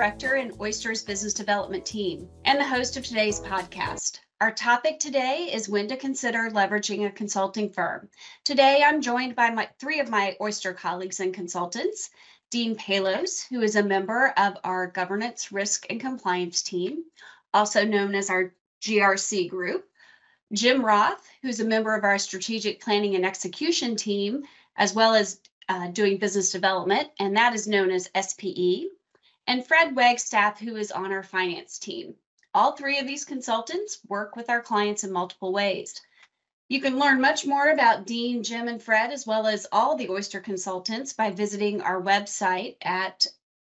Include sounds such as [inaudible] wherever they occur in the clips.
Director in Oyster's Business Development Team and the host of today's podcast. Our topic today is when to consider leveraging a consulting firm. Today, I'm joined by my, three of my Oyster colleagues and consultants Dean Palos, who is a member of our Governance, Risk, and Compliance team, also known as our GRC group, Jim Roth, who's a member of our Strategic Planning and Execution team, as well as uh, doing business development, and that is known as SPE, and Fred Wagstaff, who is on our finance team. All three of these consultants work with our clients in multiple ways. You can learn much more about Dean, Jim, and Fred, as well as all the Oyster consultants by visiting our website at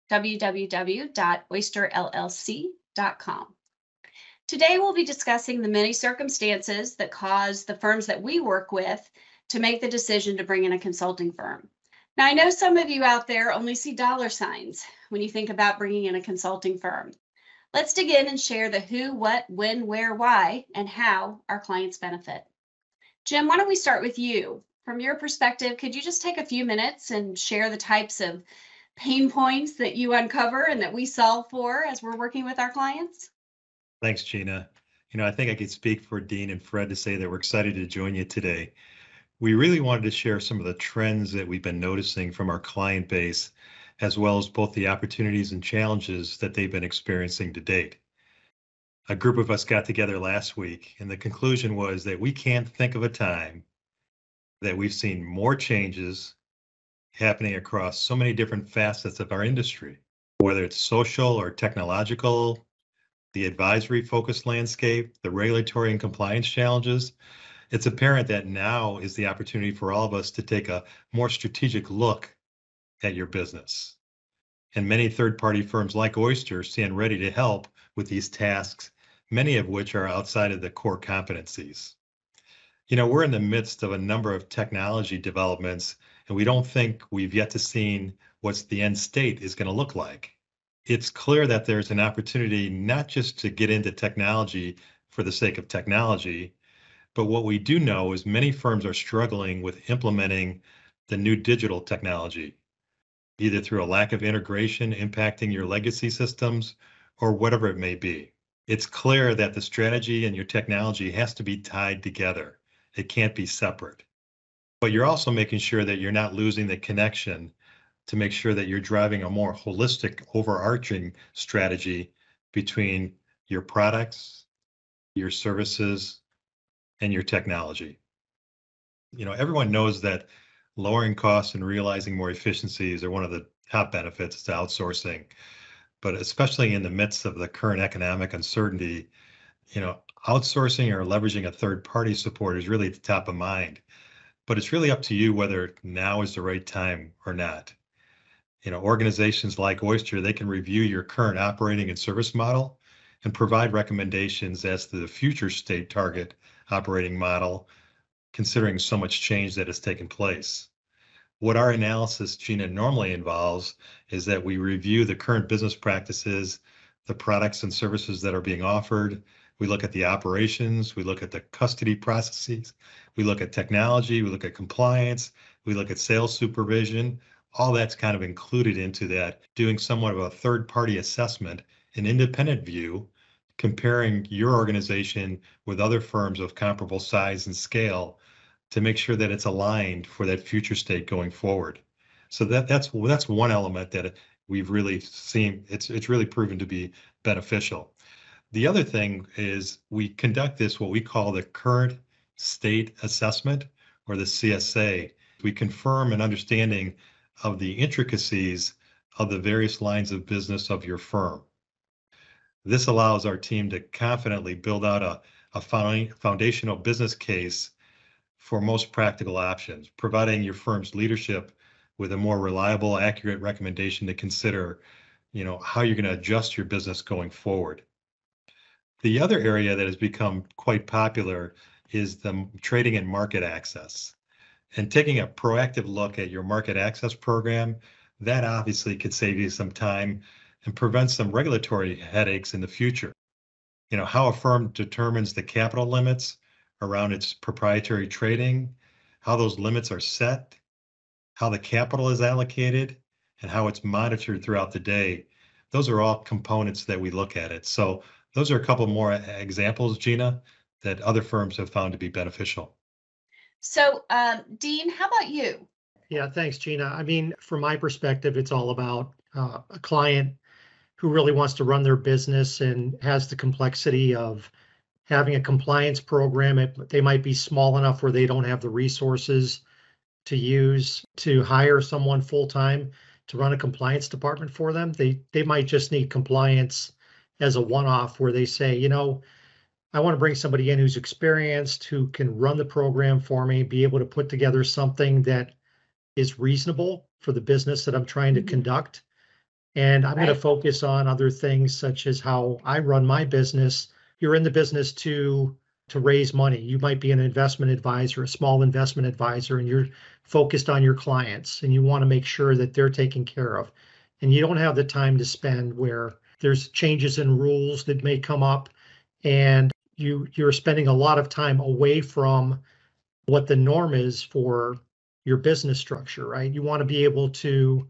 www.oysterllc.com. Today, we'll be discussing the many circumstances that cause the firms that we work with to make the decision to bring in a consulting firm. Now, I know some of you out there only see dollar signs when you think about bringing in a consulting firm. Let's dig in and share the who, what, when, where, why, and how our clients benefit. Jim, why don't we start with you? From your perspective, could you just take a few minutes and share the types of pain points that you uncover and that we solve for as we're working with our clients? Thanks, Gina. You know, I think I could speak for Dean and Fred to say that we're excited to join you today we really wanted to share some of the trends that we've been noticing from our client base, as well as both the opportunities and challenges that they've been experiencing to date. A group of us got together last week, and the conclusion was that we can't think of a time that we've seen more changes happening across so many different facets of our industry, whether it's social or technological, the advisory focused landscape, the regulatory and compliance challenges, it's apparent that now is the opportunity for all of us to take a more strategic look at your business. And many third party firms like Oyster stand ready to help with these tasks, many of which are outside of the core competencies. You know, we're in the midst of a number of technology developments, and we don't think we've yet to seen what the end state is going to look like. It's clear that there's an opportunity not just to get into technology for the sake of technology, but what we do know is many firms are struggling with implementing the new digital technology, either through a lack of integration impacting your legacy systems or whatever it may be. It's clear that the strategy and your technology has to be tied together. It can't be separate. But you're also making sure that you're not losing the connection to make sure that you're driving a more holistic, overarching strategy between your products, your services, and your technology. You know, everyone knows that lowering costs and realizing more efficiencies are one of the top benefits to outsourcing. But especially in the midst of the current economic uncertainty, you know, outsourcing or leveraging a third party support is really at the top of mind. But it's really up to you whether now is the right time or not. You know, organizations like Oyster, they can review your current operating and service model and provide recommendations as to the future state target operating model, considering so much change that has taken place. What our analysis, Gina, normally involves is that we review the current business practices, the products and services that are being offered. We look at the operations, we look at the custody processes, we look at technology, we look at compliance, we look at sales supervision. All that's kind of included into that, doing somewhat of a third party assessment, an independent view comparing your organization with other firms of comparable size and scale to make sure that it's aligned for that future state going forward. So that that's that's one element that we've really seen it's it's really proven to be beneficial. The other thing is we conduct this what we call the current state assessment or the CSA. We confirm an understanding of the intricacies of the various lines of business of your firm. This allows our team to confidently build out a, a foundational business case for most practical options, providing your firm's leadership with a more reliable, accurate recommendation to consider, you know, how you're going to adjust your business going forward. The other area that has become quite popular is the trading and market access. And taking a proactive look at your market access program, that obviously could save you some time and prevent some regulatory headaches in the future. You know, how a firm determines the capital limits around its proprietary trading, how those limits are set, how the capital is allocated, and how it's monitored throughout the day those are all components that we look at it. So those are a couple more examples, Gina, that other firms have found to be beneficial. So, um, Dean, how about you? Yeah, thanks, Gina. I mean, from my perspective, it's all about uh, a client who really wants to run their business and has the complexity of having a compliance program. It, they might be small enough where they don't have the resources to use to hire someone full time to run a compliance department for them. They they might just need compliance as a one off where they say, you know, I want to bring somebody in who's experienced, who can run the program for me, be able to put together something that is reasonable for the business that I'm trying to Mhm. conduct. And I'm going to focus on other things such as how I run my business. You're in the business to to raise money. You might be an investment advisor, a small investment advisor, and you're focused on your clients and you want to make sure that they're taken care of. And you don't have the time to spend where there's changes in rules that may come up and you you're spending a lot of time away from what the norm is for your business structure, right? You want to be able to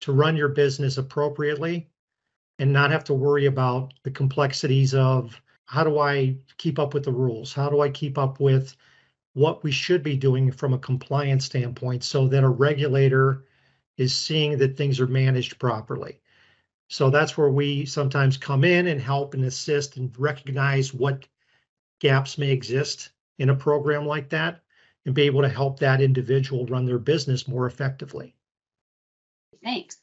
to run your business appropriately and not have to worry about the complexities of how do I keep up with the rules? How do I keep up with what we should be doing from a compliance standpoint so that a regulator is seeing that things are managed properly? So that's where we sometimes come in and help and assist and recognize what gaps may exist in a program like that and be able to help that individual run their business more effectively. Thanks.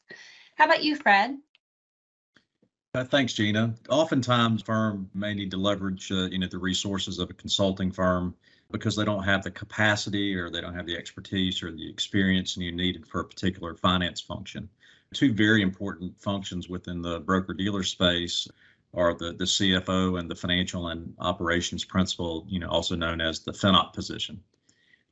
How about you, Fred? Uh, Thanks, Gina. Oftentimes, firm may need to leverage, uh, you know, the resources of a consulting firm because they don't have the capacity or they don't have the expertise or the experience you needed for a particular finance function. Two very important functions within the broker dealer space are the the CFO and the financial and operations principal, you know, also known as the FinOp position.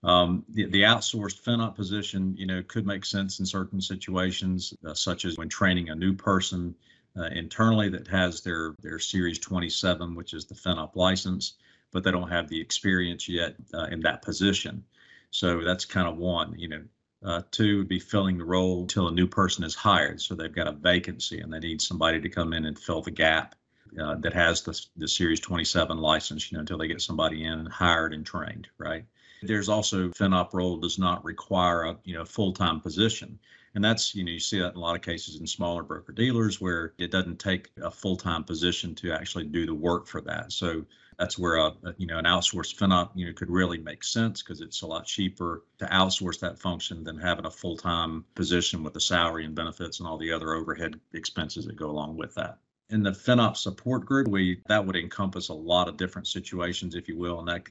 Um, the, the outsourced FinOp position, you know, could make sense in certain situations, uh, such as when training a new person uh, internally that has their their Series 27, which is the FinOp license, but they don't have the experience yet uh, in that position. So that's kind of one. You know, uh, two would be filling the role until a new person is hired. So they've got a vacancy and they need somebody to come in and fill the gap uh, that has the the Series 27 license. You know, until they get somebody in hired and trained. Right. There's also FinOp role does not require a you know full-time position. And that's, you know, you see that in a lot of cases in smaller broker dealers where it doesn't take a full-time position to actually do the work for that. So that's where a, you know an outsourced FinOp you know could really make sense because it's a lot cheaper to outsource that function than having a full-time position with the salary and benefits and all the other overhead expenses that go along with that. In the FinOp support group, we that would encompass a lot of different situations, if you will, and that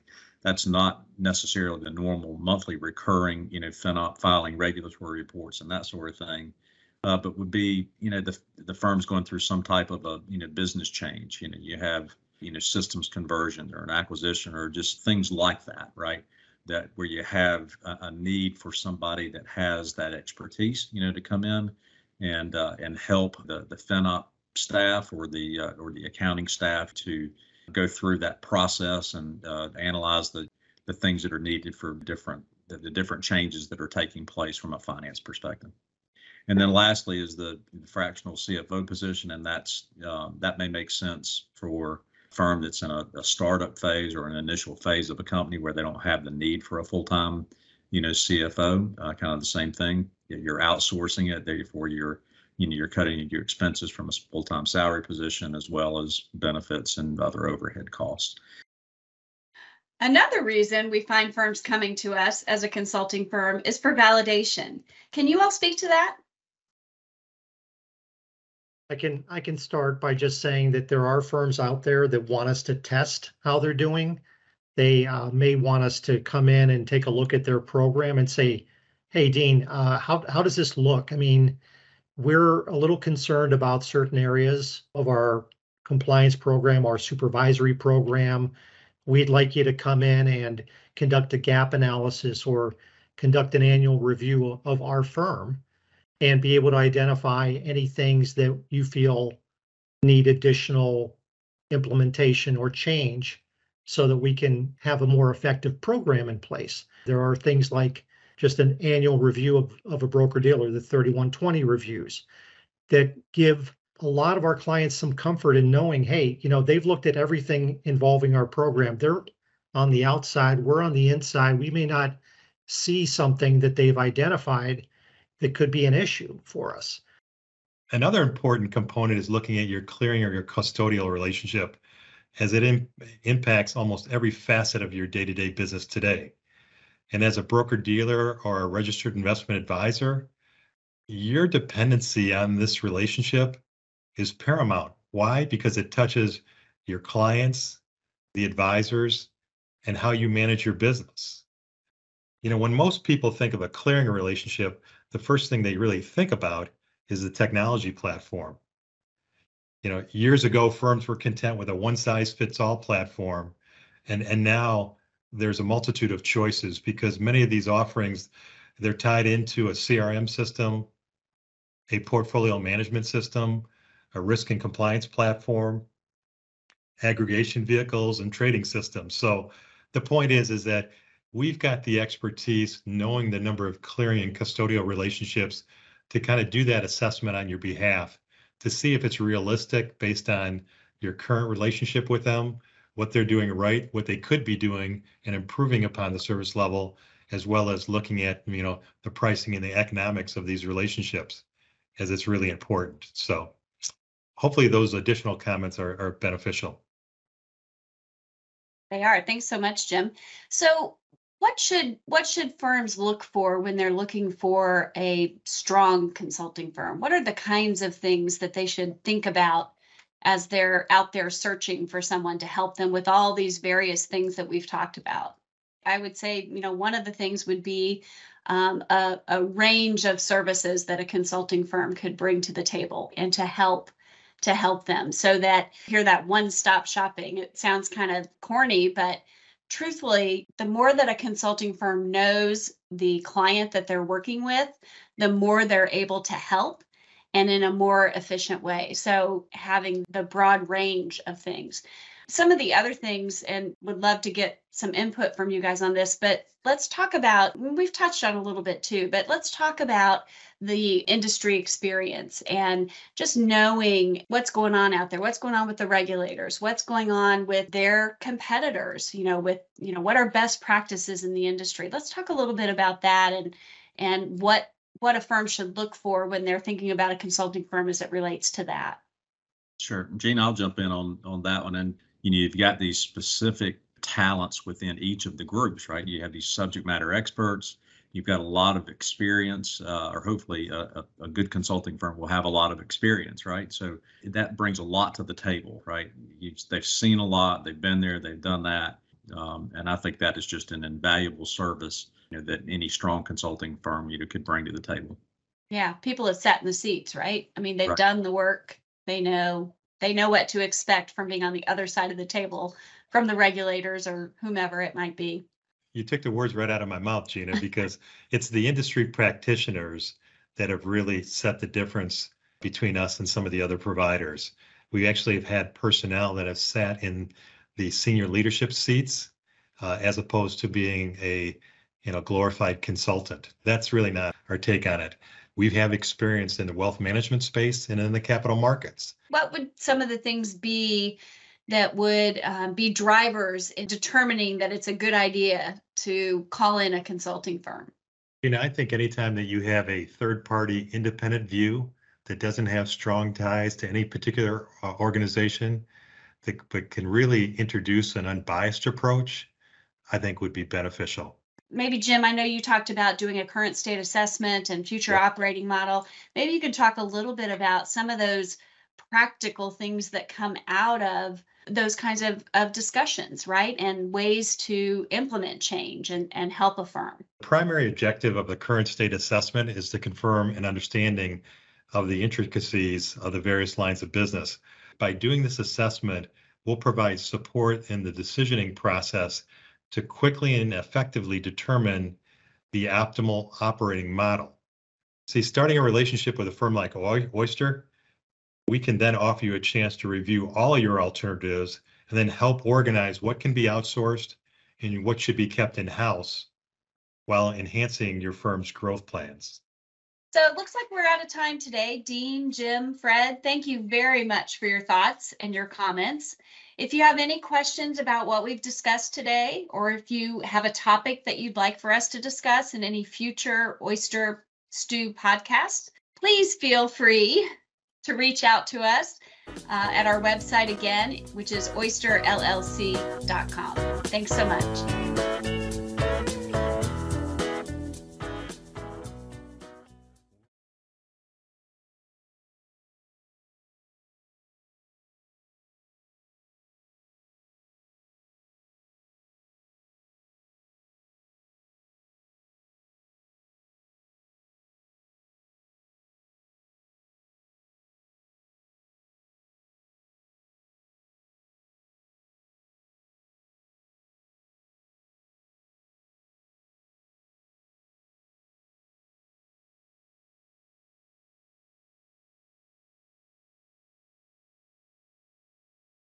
that's not necessarily the normal monthly recurring, you know, FinOp filing regulatory reports and that sort of thing. Uh, but would be, you know, the the firm's going through some type of a, you know, business change. You know, you have, you know, systems conversion or an acquisition or just things like that, right? That where you have a, a need for somebody that has that expertise, you know, to come in and uh, and help the the FinOp staff or the uh, or the accounting staff to go through that process and uh, analyze the the things that are needed for different the, the, different changes that are taking place from a finance perspective. And then lastly is the, fractional CFO position, and that's um, that may make sense for a firm that's in a, a, startup phase or an initial phase of a company where they don't have the need for a full-time, you know, CFO. Uh, kind of the same thing. You're outsourcing it, therefore you're you know you're cutting your expenses from a full-time salary position as well as benefits and other overhead costs. Another reason we find firms coming to us as a consulting firm is for validation. Can you all speak to that? I can I can start by just saying that there are firms out there that want us to test how they're doing. They uh, may want us to come in and take a look at their program and say, "Hey, Dean, uh, how how does this look?" I mean, we're a little concerned about certain areas of our compliance program, our supervisory program. We'd like you to come in and conduct a gap analysis or conduct an annual review of our firm and be able to identify any things that you feel need additional implementation or change so that we can have a more effective program in place. There are things like just an annual review of, of a broker dealer, the 3120 reviews that give a lot of our clients some comfort in knowing, hey, you know, they've looked at everything involving our program. They're on the outside, we're on the inside. We may not see something that they've identified that could be an issue for us. Another important component is looking at your clearing or your custodial relationship as it im- impacts almost every facet of your day-to-day business today. And as a broker dealer or a registered investment advisor, your dependency on this relationship is paramount. Why? Because it touches your clients, the advisors, and how you manage your business. You know, when most people think of a clearing relationship, the first thing they really think about is the technology platform. You know, years ago, firms were content with a one size fits all platform. And, and now there's a multitude of choices because many of these offerings, they're tied into a CRM system, a portfolio management system, a risk and compliance platform, aggregation vehicles, and trading systems. So the point is, is that we've got the expertise knowing the number of clearing and custodial relationships to kind of do that assessment on your behalf to see if it's realistic based on your current relationship with them, what they're doing right, what they could be doing, and improving upon the service level, as well as looking at you know the pricing and the economics of these relationships, as it's really important. So hopefully those additional comments are, are beneficial. They are. Thanks so much, Jim. So what should what should firms look for when they're looking for a strong consulting firm? What are the kinds of things that they should think about as they're out there searching for someone to help them with all these various things that we've talked about? I would say, you know, one of the things would be um, a, a range of services that a consulting firm could bring to the table and to help to help them so that hear that one stop shopping it sounds kind of corny but truthfully the more that a consulting firm knows the client that they're working with the more they're able to help and in a more efficient way. So having the broad range of things. Some of the other things and would love to get some input from you guys on this but let's talk about we've touched on a little bit too but let's talk about the industry experience and just knowing what's going on out there what's going on with the regulators what's going on with their competitors you know with you know what are best practices in the industry. Let's talk a little bit about that and and what what a firm should look for when they're thinking about a consulting firm as it relates to that Sure. Gene, I'll jump in on on that one. And you know, you've got these specific talents within each of the groups, right? You have these subject matter experts. You've got a lot of experience, uh, or hopefully a, a, good consulting firm will have a lot of experience, right? So that brings a lot to the table, right? You, they've seen a lot, they've been there, they've done that, um, and I think that is just an invaluable service you know, that any strong consulting firm you know could bring to the table. Yeah, people have sat in the seats, right? I mean, they've Right. done the work. They know they know what to expect from being on the other side of the table from the regulators or whomever it might be. You took the words right out of my mouth, Gina, [laughs] because it's the industry practitioners that have really set the difference between us and some of the other providers. We actually have had personnel that have sat in the senior leadership seats uh, as opposed to being a you know glorified consultant. That's really not our take on it. We have experience in the wealth management space and in the capital markets. What would some of the things be that would um, be drivers in determining that it's a good idea to call in a consulting firm? You know, I think anytime that you have a third party independent view that doesn't have strong ties to any particular uh, organization, that but can really introduce an unbiased approach, I think would be beneficial. Maybe Jim, I know you talked about doing a current state assessment and future Yeah. operating model. Maybe you could talk a little bit about some of those practical things that come out of those kinds of, of discussions, right? And ways to implement change and, and help a firm. Primary objective of the current state assessment is to confirm an understanding of the intricacies of the various lines of business. By doing this assessment, we'll provide support in the decisioning process to quickly and effectively determine the optimal operating model. See, starting a relationship with a firm like Oyster, we can then offer you a chance to review all your alternatives and then help organize what can be outsourced and what should be kept in-house while enhancing your firm's growth plans. So it looks like we're out of time today. Dean, Jim, Fred, thank you very much for your thoughts and your comments. If you have any questions about what we've discussed today, or if you have a topic that you'd like for us to discuss in any future Oyster Stew podcast, please feel free to reach out to us uh, at our website again, which is oysterllc.com. Thanks so much.